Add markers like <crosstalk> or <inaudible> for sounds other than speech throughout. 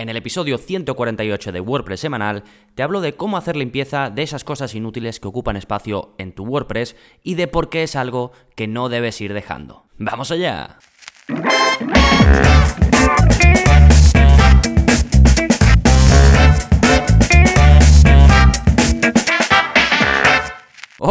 En el episodio 148 de WordPress semanal te hablo de cómo hacer limpieza de esas cosas inútiles que ocupan espacio en tu WordPress y de por qué es algo que no debes ir dejando. ¡Vamos allá!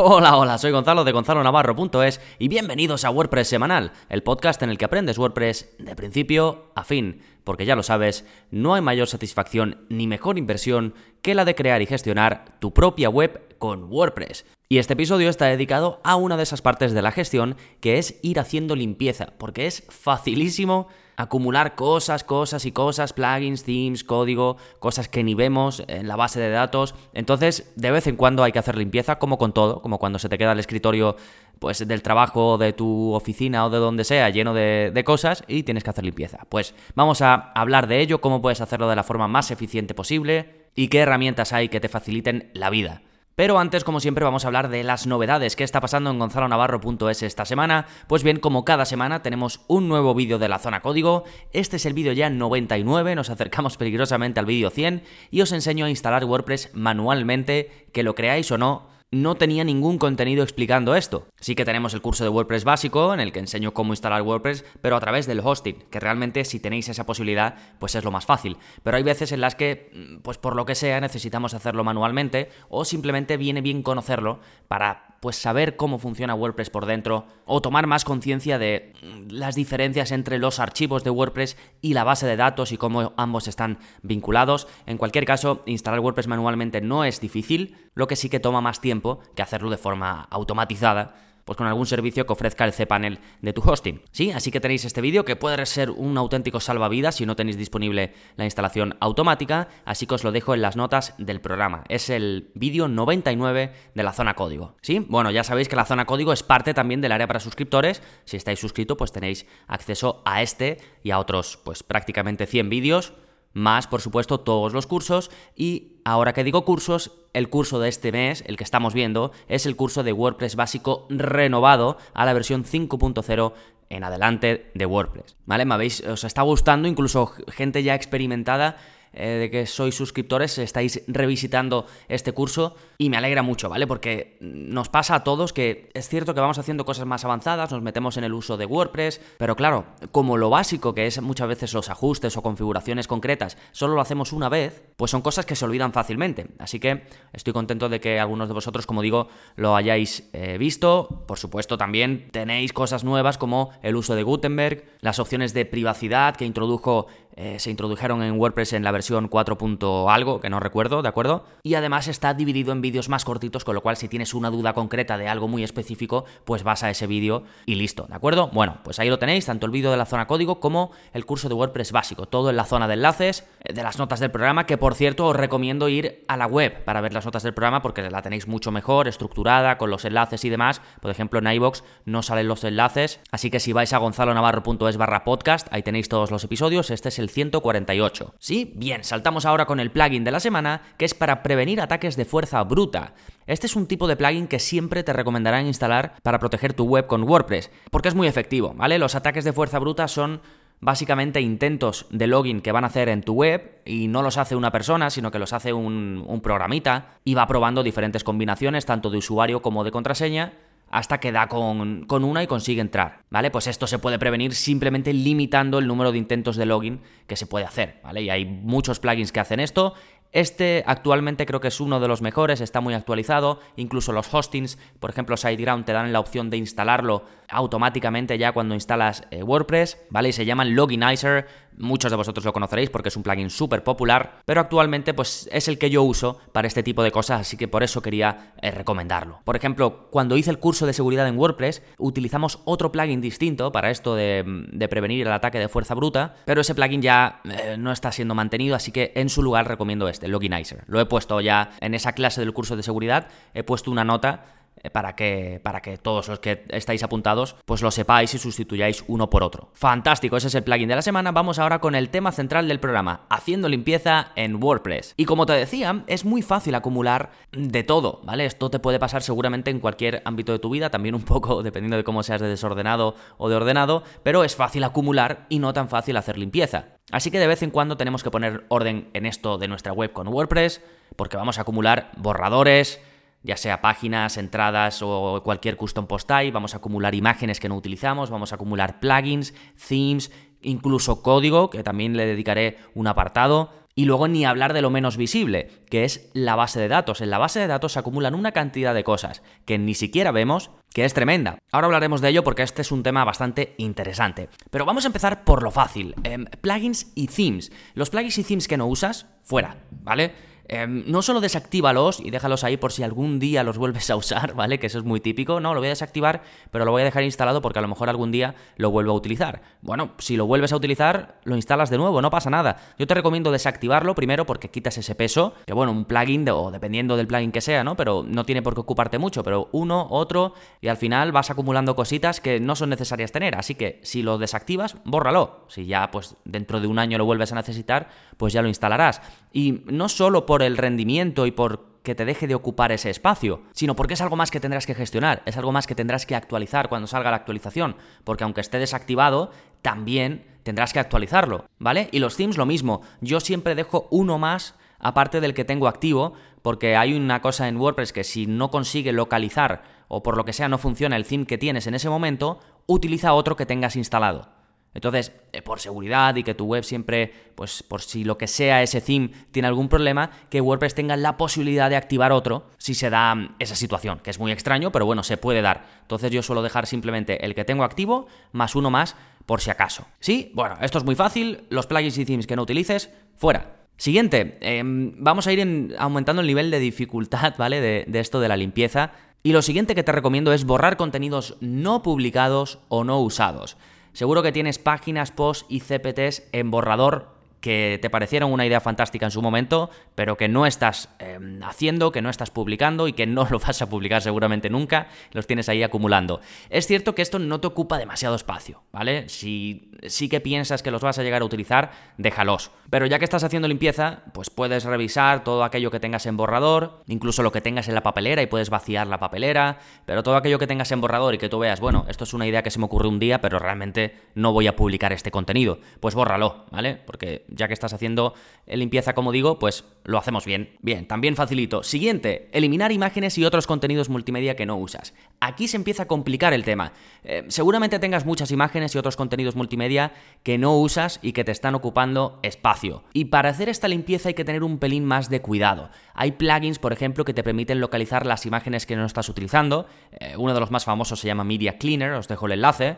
Hola, hola, soy Gonzalo de gonzalonavarro.es y bienvenidos a WordPress Semanal, el podcast en el que aprendes WordPress de principio a fin, porque ya lo sabes, no hay mayor satisfacción ni mejor inversión que la de crear y gestionar tu propia web con WordPress. Y este episodio está dedicado a una de esas partes de la gestión que es ir haciendo limpieza, porque es facilísimo acumular cosas, cosas y cosas, plugins, themes, código, cosas que ni vemos en la base de datos. Entonces, de vez en cuando hay que hacer limpieza, como con todo, como cuando se te queda el escritorio pues del trabajo, de tu oficina o de donde sea, lleno de, de cosas y tienes que hacer limpieza. Pues vamos a hablar de ello, cómo puedes hacerlo de la forma más eficiente posible y qué herramientas hay que te faciliten la vida. Pero antes, como siempre, vamos a hablar de las novedades que está pasando en gonzalonavarro.es esta semana. Pues bien, como cada semana tenemos un nuevo vídeo de la zona código. Este es el vídeo ya 99, nos acercamos <laughs> peligrosamente al vídeo 100 y os enseño a instalar WordPress manualmente, que lo creáis o no no tenía ningún contenido explicando esto. Sí que tenemos el curso de WordPress básico en el que enseño cómo instalar WordPress, pero a través del hosting, que realmente si tenéis esa posibilidad, pues es lo más fácil. Pero hay veces en las que, mm, pues por lo que sea, necesitamos hacerlo manualmente o simplemente viene bien conocerlo para pues saber cómo funciona WordPress por dentro o tomar más conciencia de mm, las diferencias entre los archivos de WordPress y la base de datos y cómo ambos están vinculados. En cualquier caso, instalar WordPress manualmente no es difícil, lo que sí que toma más tiempo que hacerlo de forma automatizada pues con algún servicio que ofrezca el cPanel de tu hosting. Sí, así que tenéis este vídeo que puede ser un auténtico salvavidas si no tenéis disponible la instalación automática, así que os lo dejo en las notas del programa. Es el vídeo 99 de la zona código. Sí, bueno, ya sabéis que la zona código es parte también del área para suscriptores. Si estáis suscritos, pues tenéis acceso a este y a otros, pues prácticamente 100 vídeos más por supuesto todos los cursos y ahora que digo cursos, el curso de este mes, el que estamos viendo, es el curso de WordPress básico renovado a la versión 5.0 en adelante de WordPress. ¿Vale? ¿Me habéis, os está gustando? Incluso gente ya experimentada eh, de que sois suscriptores, estáis revisitando este curso y me alegra mucho, ¿vale? Porque nos pasa a todos que es cierto que vamos haciendo cosas más avanzadas, nos metemos en el uso de WordPress, pero claro, como lo básico que es muchas veces los ajustes o configuraciones concretas, solo lo hacemos una vez, pues son cosas que se olvidan fácilmente. Así que estoy contento de que algunos de vosotros, como digo, lo hayáis eh, visto. Por supuesto, también tenéis cosas nuevas como el uso de Gutenberg, las opciones de privacidad que introdujo eh, se introdujeron en WordPress en la versión 4. algo, que no recuerdo, ¿de acuerdo? Y además está dividido en vídeos más cortitos, con lo cual si tienes una duda concreta de algo muy específico, pues vas a ese vídeo y listo, ¿de acuerdo? Bueno, pues ahí lo tenéis, tanto el vídeo de la zona código como el curso de WordPress básico, todo en la zona de enlaces, eh, de las notas del programa, que por cierto os recomiendo ir a la web para ver las notas del programa porque la tenéis mucho mejor, estructurada, con los enlaces y demás. Por ejemplo, en iVoox no salen los enlaces, así que si vais a gonzalonavarro.es barra podcast, ahí tenéis todos los episodios, este es el 148. ¿Sí? Bien, saltamos ahora con el plugin de la semana, que es para prevenir ataques de fuerza bruta. Este es un tipo de plugin que siempre te recomendarán instalar para proteger tu web con WordPress, porque es muy efectivo, ¿vale? Los ataques de fuerza bruta son básicamente intentos de login que van a hacer en tu web y no los hace una persona, sino que los hace un, un, programita y va probando diferentes combinaciones, tanto de usuario como de contraseña, hasta que da con, una y consigue entrar, ¿vale? Pues esto se puede prevenir simplemente limitando el número de intentos de login que se puede hacer, ¿vale? Y hay muchos plugins que hacen esto. Este actualmente creo que es uno de los mejores, está muy actualizado, incluso los hostings, por ejemplo SiteGround te dan la opción de instalarlo automáticamente ya cuando instalas eh, WordPress, ¿vale? Y se llaman Loginizer, muchos de vosotros lo conoceréis porque es un plugin súper popular, pero actualmente pues es el que yo uso para este tipo de cosas, así que por eso quería eh, recomendarlo. Por ejemplo, cuando hice el curso de seguridad en WordPress, utilizamos otro plugin distinto para esto de, prevenir el ataque de fuerza bruta, pero ese plugin ya eh, no está siendo mantenido, así que en su lugar recomiendo este, Loginizer. Lo he puesto ya en esa clase del curso de seguridad, he puesto una nota para que, para que todos los que estáis apuntados pues lo sepáis y sustituyáis uno por otro. Fantástico, ese es el plugin de la semana. Vamos ahora con el tema central del programa, haciendo limpieza en WordPress. Y como te decía, es muy fácil acumular de todo, ¿vale? Esto te puede pasar seguramente en cualquier ámbito de tu vida, también un poco <laughs> dependiendo de cómo seas de desordenado o de ordenado, pero es fácil acumular y no tan fácil hacer limpieza. Así que de vez en cuando tenemos que poner orden en esto de nuestra web con WordPress, porque vamos a acumular borradores, ya sea páginas, entradas o cualquier custom post type, vamos a acumular imágenes que no utilizamos, vamos a acumular plugins, themes, incluso código, que también le dedicaré un apartado. Y luego ni hablar de lo menos visible, que es la base de datos. En la base de datos se acumulan una cantidad de cosas que ni siquiera vemos, que es tremenda. Ahora hablaremos de ello porque este es un tema bastante interesante. Pero vamos a empezar por lo fácil. Em, plugins y themes. Los plugins y themes que no usas, fuera, ¿vale? Em, no solo desactívalos y déjalos ahí por si algún día los vuelves a usar, <laughs> ¿vale? Que eso es muy típico. No, lo voy a desactivar, pero lo voy a dejar instalado porque a lo mejor algún día lo vuelvo a utilizar. Bueno, si lo vuelves a utilizar, lo instalas de nuevo, no pasa nada. Yo te recomiendo desactivarlo primero porque quitas ese peso, que bueno, un plugin, o dependiendo del plugin que sea, ¿no? Pero no tiene por qué ocuparte mucho, pero uno, otro, y al final vas acumulando cositas que no son necesarias tener. Así que si lo desactivas, bórralo. Si ya, pues dentro de un año lo vuelves a necesitar, pues ya lo instalarás. Y no solo por el rendimiento y por que te deje de ocupar ese espacio, sino porque es algo más que tendrás que gestionar, es algo más que tendrás que actualizar cuando salga la actualización, porque aunque esté desactivado, también tendrás que actualizarlo, ¿vale? Y los themes lo mismo, yo siempre dejo uno más aparte del que tengo activo, porque hay una cosa en WordPress que si no consigue localizar o por lo que sea no funciona el theme que tienes en ese momento, utiliza otro que tengas instalado. Entonces, eh, por seguridad y que tu web siempre, pues por si lo que sea ese theme tiene algún problema, que WordPress tenga la posibilidad de activar otro si se da mm, esa situación, que es muy extraño, pero bueno, se puede dar. Entonces yo suelo dejar simplemente el que tengo activo más uno más por si acaso. ¿Sí? Bueno, esto es muy fácil, los plugins y themes que no utilices, fuera. Siguiente, em, vamos a ir aumentando el nivel de dificultad, <laughs> ¿vale? de esto de la limpieza. Y lo siguiente que te recomiendo es borrar contenidos no publicados o no usados. Seguro que tienes páginas, posts y CPTs en borrador que te parecieron una idea fantástica en su momento, pero que no estás em, haciendo, que no estás publicando y que no lo vas a publicar seguramente nunca, los tienes ahí acumulando. Es cierto que esto no te ocupa demasiado espacio, ¿vale? Si sí que piensas que los vas a llegar a utilizar, déjalos. Pero ya que estás haciendo limpieza, pues puedes revisar todo aquello que tengas en borrador, incluso lo que tengas en la papelera y puedes vaciar la papelera, pero todo aquello que tengas en borrador y que tú veas, bueno, esto es una idea que se me ocurrió un día, pero realmente no voy a publicar este contenido, pues bórralo, ¿vale? Porque ya que estás haciendo limpieza, como digo, pues lo hacemos bien. Bien, también facilito. Siguiente, eliminar imágenes y otros contenidos multimedia que no usas. Aquí se empieza a complicar el tema. Eh, seguramente tengas muchas imágenes y otros contenidos multimedia que no usas y que te están ocupando espacio. Y para hacer esta limpieza hay que tener un pelín más de cuidado. Hay plugins, por ejemplo, que te permiten localizar las imágenes que no estás utilizando. Eh, uno de los más famosos se llama Media Cleaner, os dejo el enlace.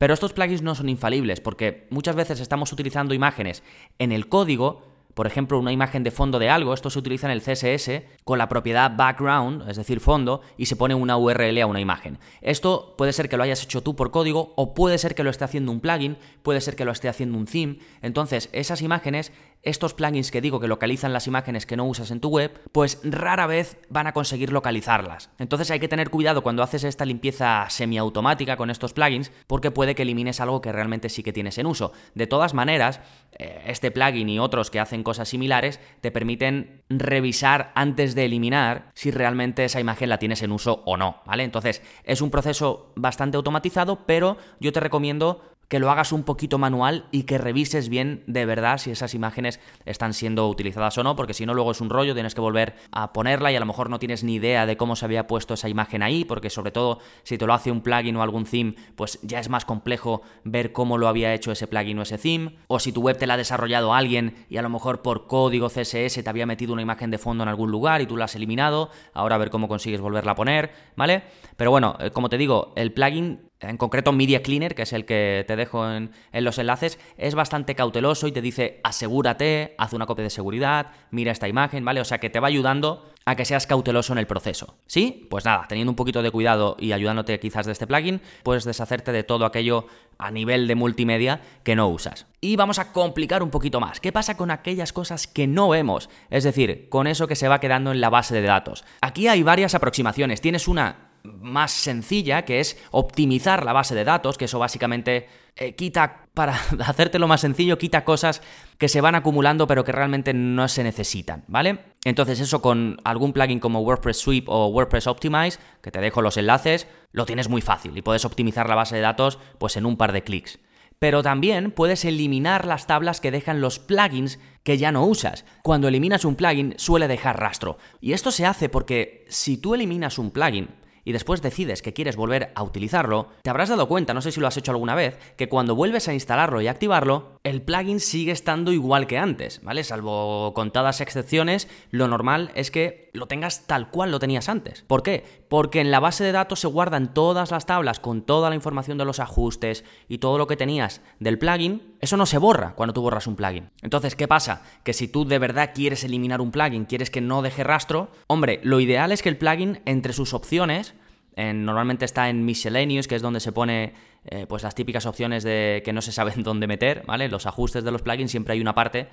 Pero estos plugins no son infalibles porque muchas veces estamos utilizando imágenes en el código por ejemplo, una imagen de fondo de algo, esto se utiliza en el CSS con la propiedad background, es decir, fondo, y se pone una URL a una imagen. Esto puede ser que lo hayas hecho tú por código o puede ser que lo esté haciendo un plugin, puede ser que lo esté haciendo un theme. Entonces, esas imágenes estos plugins que digo que localizan las imágenes que no usas en tu web, pues rara vez van a conseguir localizarlas. Entonces hay que tener cuidado cuando haces esta limpieza semiautomática con estos plugins, porque puede que elimines algo que realmente sí que tienes en uso. De todas maneras, eh, este plugin y otros que hacen cosas similares te permiten revisar antes de eliminar si realmente esa imagen la tienes en uso o no, ¿vale? Entonces, es un proceso bastante automatizado, pero yo te recomiendo que lo hagas un poquito manual y que revises bien de verdad si esas imágenes están siendo utilizadas o no, porque si no luego es un rollo, tienes que volver a ponerla y a lo mejor no tienes ni idea de cómo se había puesto esa imagen ahí, porque sobre todo si te lo hace un plugin o algún theme, pues ya es más complejo ver cómo lo había hecho ese plugin o ese theme, o si tu web te la ha desarrollado alguien y a lo mejor por código CSS te había metido una imagen de fondo en algún lugar y tú la has eliminado, ahora a ver cómo consigues volverla a poner, ¿vale? Pero bueno, eh, como te digo, el plugin en concreto Media Cleaner, que es el que te dejo en, los enlaces, es bastante cauteloso y te dice asegúrate, haz una copia de seguridad, mira esta imagen, ¿vale? O sea que te va ayudando a que seas cauteloso en el proceso. ¿Sí? Pues nada, teniendo un poquito de cuidado y ayudándote quizás de este plugin, puedes deshacerte de todo aquello a nivel de multimedia que no usas. Y vamos a complicar un poquito más. ¿Qué pasa con aquellas cosas que no vemos? Es decir, con eso que se va quedando en la base de datos. Aquí hay varias aproximaciones. Tienes una más sencilla, que es optimizar la base de datos, que eso básicamente eh, quita, para <laughs> hacértelo más sencillo, quita cosas que se van acumulando pero que realmente no se necesitan, ¿vale? Entonces eso con algún plugin como WordPress Sweep o WordPress Optimize, que te dejo los enlaces, lo tienes muy fácil y puedes optimizar la base de datos pues en un par de clics pero también puedes eliminar las tablas que dejan los plugins que ya no usas. Cuando eliminas un plugin suele dejar rastro. Y esto se hace porque si tú eliminas un plugin, y después decides que quieres volver a utilizarlo, te habrás dado cuenta, no sé si lo has hecho alguna vez, que cuando vuelves a instalarlo y activarlo, el plugin sigue estando igual que antes, ¿vale? Salvo contadas excepciones, lo normal es que lo tengas tal cual lo tenías antes. ¿Por qué? Porque en la base de datos se guardan todas las tablas con toda la información de los ajustes y todo lo que tenías del plugin. Eso no se borra cuando tú borras un plugin. Entonces, ¿qué pasa? Que si tú de verdad quieres eliminar un plugin, quieres que no deje rastro, hombre, lo ideal es que el plugin entre sus opciones normalmente está en Miscellaneous, que es donde se pone eh, pues las típicas opciones de que no se saben <laughs> dónde meter, ¿vale? Los ajustes de los plugins siempre hay una parte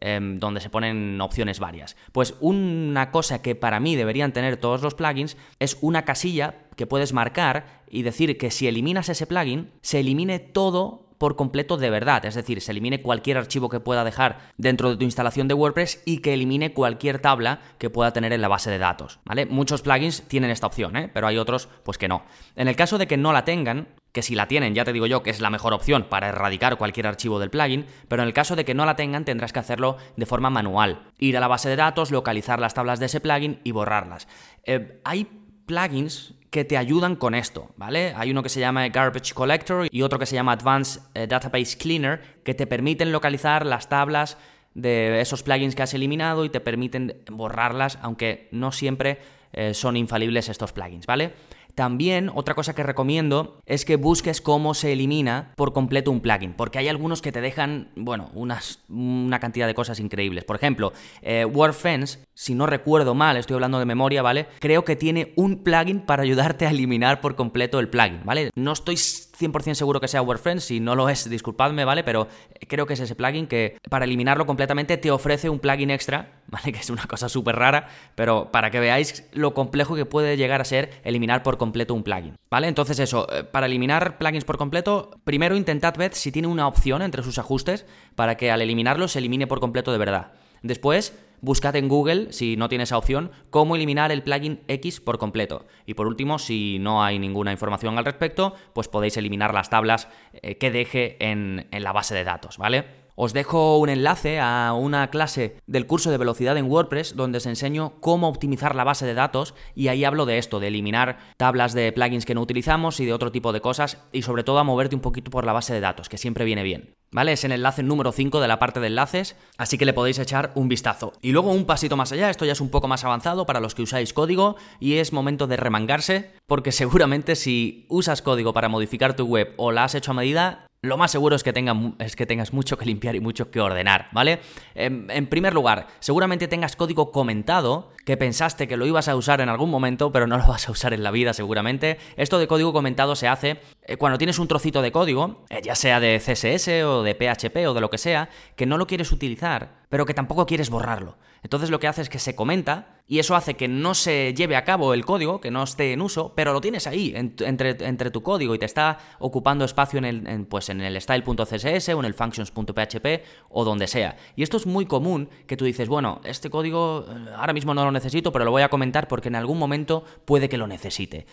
em, donde se ponen opciones varias. Pues una cosa que para mí deberían tener todos los plugins es una casilla que puedes marcar y decir que si eliminas ese plugin, se elimine todo por completo de verdad, es decir, se elimine cualquier archivo que pueda dejar dentro de tu instalación de WordPress y que elimine cualquier tabla que pueda tener en la base de datos, ¿vale? Muchos plugins tienen esta opción, ¿eh? pero hay otros pues que no. En el caso de que no la tengan, que si la tienen, ya te digo yo que es la mejor opción para erradicar cualquier archivo del plugin, pero en el caso de que no la tengan tendrás que hacerlo de forma manual. Ir a la base de datos, localizar las tablas de ese plugin y borrarlas. Eh, hay plugins que te ayudan con esto, ¿vale? Hay uno que se llama Garbage Collector y otro que se llama Advanced eh, Database Cleaner que te permiten localizar las tablas de esos plugins que has eliminado y te permiten borrarlas, aunque no siempre eh, son infalibles estos plugins, ¿vale? También otra cosa que recomiendo es que busques cómo se elimina por completo un plugin, porque hay algunos que te dejan, bueno, unas, una cantidad de cosas increíbles. Por ejemplo, eh, WordFence, si no recuerdo mal, estoy hablando de memoria, ¿vale? Creo que tiene un plugin para ayudarte a eliminar por completo el plugin, ¿vale? No estoy 100% seguro que sea WordFence, si no lo es, disculpadme, ¿vale? Pero creo que es ese plugin que para eliminarlo completamente te ofrece un plugin extra, <laughs> ¿vale? Que es una cosa súper rara, pero para que veáis lo complejo que puede llegar a ser eliminar por completo un plugin, ¿vale? Entonces eso, eh, para eliminar plugins por completo, primero intentad ver si tiene una opción entre sus ajustes para que al eliminarlo se elimine por completo de verdad. Después, buscad en Google, si no tiene esa opción, cómo eliminar el plugin X por completo. Y por último, si no hay ninguna información al respecto, pues podéis eliminar las tablas eh, que deje en, en la base de datos, ¿vale? Os dejo un enlace a una clase del curso de velocidad en WordPress donde os enseño cómo optimizar la base de datos y ahí hablo de esto, de eliminar tablas de plugins que no utilizamos y de otro tipo de cosas y sobre todo a moverte un poquito por la base de datos, que siempre viene bien. ¿Vale? Es el enlace número 5 de la parte de enlaces, así que le podéis echar un vistazo. Y luego un pasito más allá, esto ya es un poco más avanzado para los que usáis código y es momento de remangarse, porque seguramente si usas código para modificar tu web o la has hecho a medida, lo más seguro es que, tengas mucho que limpiar y mucho que ordenar, ¿vale? En, en, primer lugar, seguramente tengas código comentado que pensaste que lo ibas a usar en algún momento, pero no lo vas a usar en la vida seguramente. Esto de código comentado se hace eh, cuando tienes un trocito de código, eh, ya sea de CSS o de PHP o de lo que sea, que no lo quieres utilizar, pero que tampoco quieres borrarlo. Entonces lo que hace es que se comenta y eso hace que no se lleve a cabo el código, que no esté en uso, pero lo tienes ahí entre, entre tu código y te está ocupando espacio en el, pues en el style.css o en el functions.php o donde sea. Y esto es muy común que tú dices, bueno, este código eh, ahora mismo no lo necesito, pero lo voy a comentar porque en algún momento puede que lo necesite.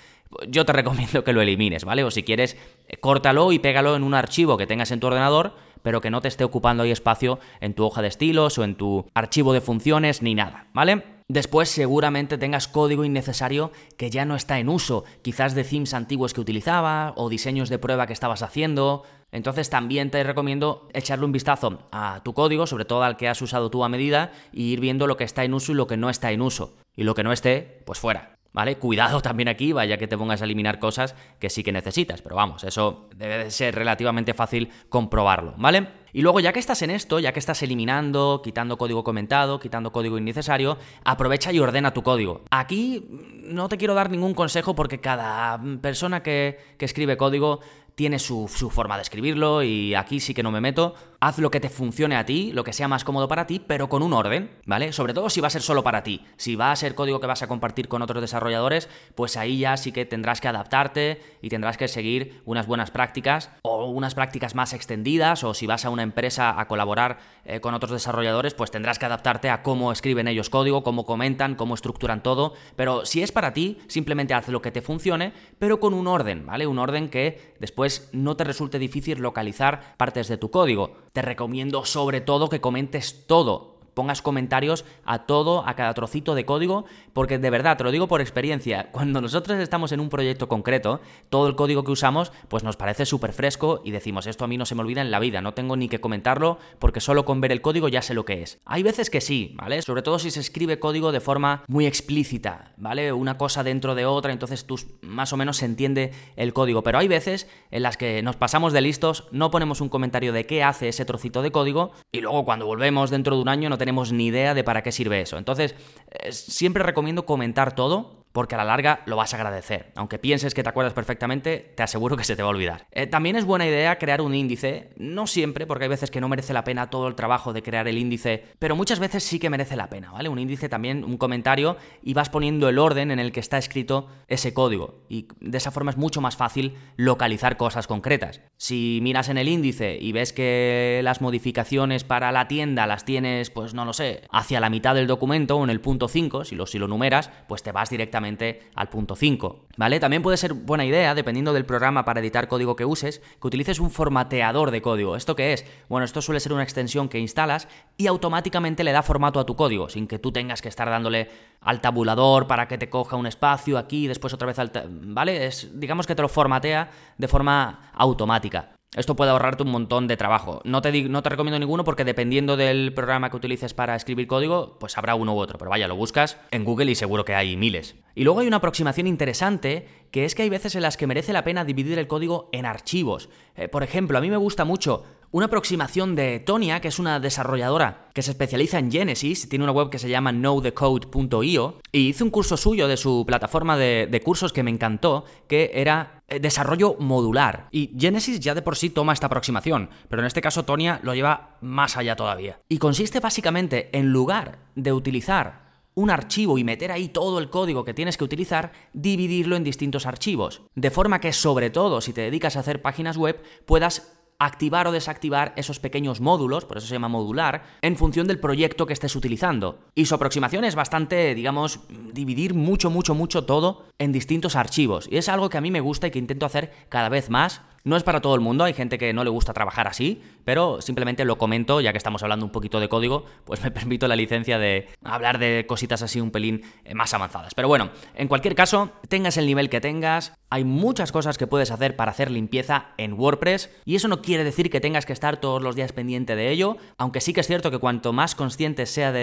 Yo te recomiendo que lo elimines, ¿vale? O si quieres, eh, córtalo y pégalo en un archivo que tengas en tu ordenador pero que no te esté ocupando ahí espacio en tu hoja de estilos o en tu archivo de funciones ni nada, ¿vale? Después seguramente tengas código innecesario que ya no está en uso, quizás de themes antiguos que utilizaba o diseños de prueba que estabas haciendo. Entonces también te recomiendo echarle un vistazo a tu código, sobre todo al que has usado tú a medida, y ir viendo lo que está en uso y lo que no está en uso. Y lo que no esté, pues fuera. ¿Vale? Cuidado también aquí, vaya que te pongas a eliminar cosas que sí que necesitas, pero vamos, eso debe de ser relativamente fácil comprobarlo, ¿vale? Y luego, ya que estás en esto, ya que estás eliminando, quitando código comentado, quitando código innecesario, aprovecha y ordena tu código. Aquí no te quiero dar ningún consejo porque cada persona que, que escribe código tiene su, su, forma de escribirlo y aquí sí que no me meto haz lo que te funcione a ti, lo que sea más cómodo para ti, pero con un orden, ¿vale? Sobre todo si va a ser solo para ti. Si va a ser código que vas a compartir con otros desarrolladores, pues ahí ya sí que tendrás que adaptarte y tendrás que seguir unas buenas prácticas o unas prácticas más extendidas o si vas a una empresa a colaborar eh, con otros desarrolladores, pues tendrás que adaptarte a cómo escriben ellos código, cómo comentan, cómo estructuran todo, pero si es para ti, simplemente haz lo que te funcione, pero con un orden, ¿vale? Un orden que después no te resulte difícil localizar partes de tu código. Te recomiendo sobre todo que comentes todo pongas comentarios a todo, a cada trocito de código, porque de verdad, te lo digo por experiencia, <laughs> cuando nosotros estamos en un proyecto concreto, todo el código que usamos, pues nos parece súper fresco y decimos, esto a mí no se me olvida en la vida, no tengo ni que comentarlo, porque solo con ver el código ya sé lo que es. Hay veces que sí, ¿vale? Sobre todo si se escribe código de forma muy explícita, ¿vale? Una cosa dentro de otra, entonces tú más o menos se entiende el código, pero hay veces en las que nos pasamos de listos, no ponemos un comentario de qué hace ese trocito de código y luego cuando volvemos dentro de un año no tenemos tenemos ni idea de para qué sirve eso. Entonces, eh, siempre recomiendo comentar todo porque a la larga lo vas a agradecer. Aunque pienses que te acuerdas perfectamente, te aseguro que se te va a olvidar. Eh, también es buena idea crear un índice, no siempre, porque hay veces que no merece la pena todo el trabajo de crear el índice, pero muchas veces sí que merece la pena, ¿vale? Un índice también, un comentario, y vas poniendo el orden en el que está escrito ese código. Y de esa forma es mucho más fácil localizar cosas concretas. Si miras en el índice y ves que las modificaciones para la tienda las tienes, pues no lo sé, hacia la mitad del documento o en el punto 5, si si lo numeras, pues te vas directamente al punto 5. ¿Vale? También puede ser buena idea, dependiendo del programa para editar código que uses, que utilices un formateador de código. ¿Esto qué es? Bueno, esto suele ser una extensión que instalas y automáticamente le da formato a tu código, sin que tú tengas que estar dándole al tabulador para que te coja un espacio aquí y después otra vez al... ¿Vale? Es, digamos que te lo formatea de forma automática. Esto puede ahorrarte un montón de trabajo. No te, no recomiendo ninguno porque dependiendo del programa que utilices para escribir código, pues habrá uno u otro. Pero vaya, lo buscas en Google y seguro que hay miles. Y luego hay una aproximación interesante, que es que hay veces en las que merece la pena dividir el código en archivos. Eh, por ejemplo, a mí me gusta mucho una aproximación de Tonia, que es una desarrolladora que se especializa en Genesis, tiene una web que se llama knowthecode.io, y hizo un curso suyo de su plataforma de, de cursos que me encantó, que era eh, desarrollo modular. Y Genesis ya de por sí toma esta aproximación, pero en este caso Tonia lo lleva más allá todavía. Y consiste básicamente en lugar de utilizar un archivo y meter ahí todo el código que tienes que utilizar, dividirlo en distintos archivos. De forma que sobre todo si te dedicas a hacer páginas web puedas activar o desactivar esos pequeños módulos, por eso se llama modular, en función del proyecto que estés utilizando. Y su aproximación es bastante, digamos, dividir mucho, mucho, mucho todo en distintos archivos. Y es algo que a mí me gusta y que intento hacer cada vez más no es para todo el mundo, hay gente que no le gusta trabajar así, pero simplemente lo comento, ya que estamos hablando un poquito de código, pues me <laughs> permito la licencia de hablar de cositas así un pelín eh, más avanzadas. Pero bueno, en cualquier caso, tengas el nivel que tengas, hay muchas cosas que puedes hacer para hacer limpieza en WordPress, y eso no quiere decir que tengas que estar todos los días pendiente de ello, aunque sí que es cierto que cuanto más consciente seas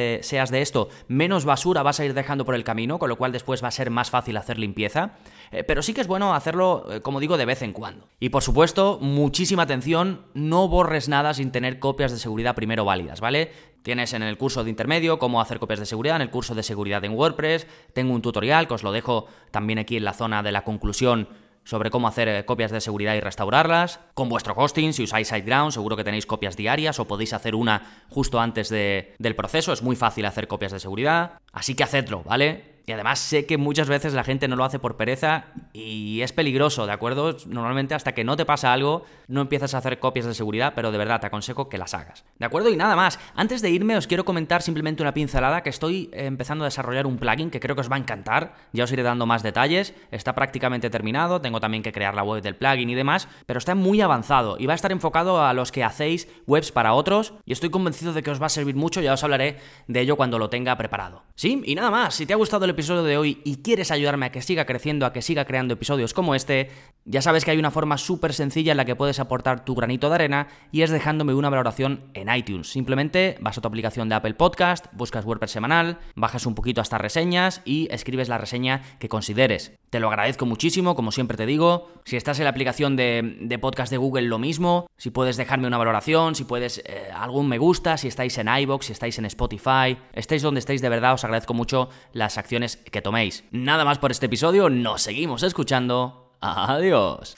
de esto, menos basura vas a ir dejando por el camino, con lo cual después va a ser más fácil hacer limpieza. Eh, pero sí que es bueno hacerlo, eh, como digo, de vez en cuando. Y por supuesto, muchísima atención, no borres nada sin tener copias de seguridad primero válidas, ¿vale? Tienes en el curso de intermedio cómo hacer copias de seguridad, en el curso de seguridad en WordPress, tengo un tutorial que os lo dejo también aquí en la zona de la conclusión sobre cómo hacer eh, copias de seguridad y restaurarlas. Con vuestro hosting, si usáis SiteGround, seguro que tenéis copias diarias o podéis hacer una justo antes del proceso. Es muy fácil hacer copias de seguridad. Así que hacedlo, ¿vale? Y además sé que muchas veces la gente no lo hace por pereza y es peligroso, ¿de acuerdo? Normalmente hasta que no te pasa algo, no empiezas a hacer copias de seguridad, pero de verdad te aconsejo que las hagas. ¿De acuerdo? Y nada más. Antes de irme os quiero comentar simplemente una pincelada que estoy empezando a desarrollar un plugin que creo que os va a encantar. Ya os iré dando más detalles. Está prácticamente terminado, tengo también que crear la web del plugin y demás, pero está muy avanzado y va a estar enfocado a los que hacéis webs para otros y estoy convencido de que os va a servir mucho, ya os hablaré de ello cuando lo tenga preparado. Sí, y nada más. Si te ha gustado el episodio de hoy y quieres ayudarme a que siga creciendo, a que siga creando episodios como este, ya sabes que hay una forma súper sencilla en la que puedes aportar tu granito de arena y es dejándome una valoración en iTunes. Simplemente vas a tu aplicación de Apple Podcast, buscas WordPress semanal, bajas un poquito hasta reseñas y escribes la reseña que consideres. Te lo agradezco muchísimo, como siempre te digo. Si estás en la aplicación de, podcast de Google, lo mismo. Si puedes dejarme una valoración, si puedes eh, algún me gusta, si estáis en iBox, si estáis en Spotify, estéis donde estéis, de verdad os agradezco mucho las acciones que toméis. Nada más por este episodio, nos seguimos escuchando. Adiós.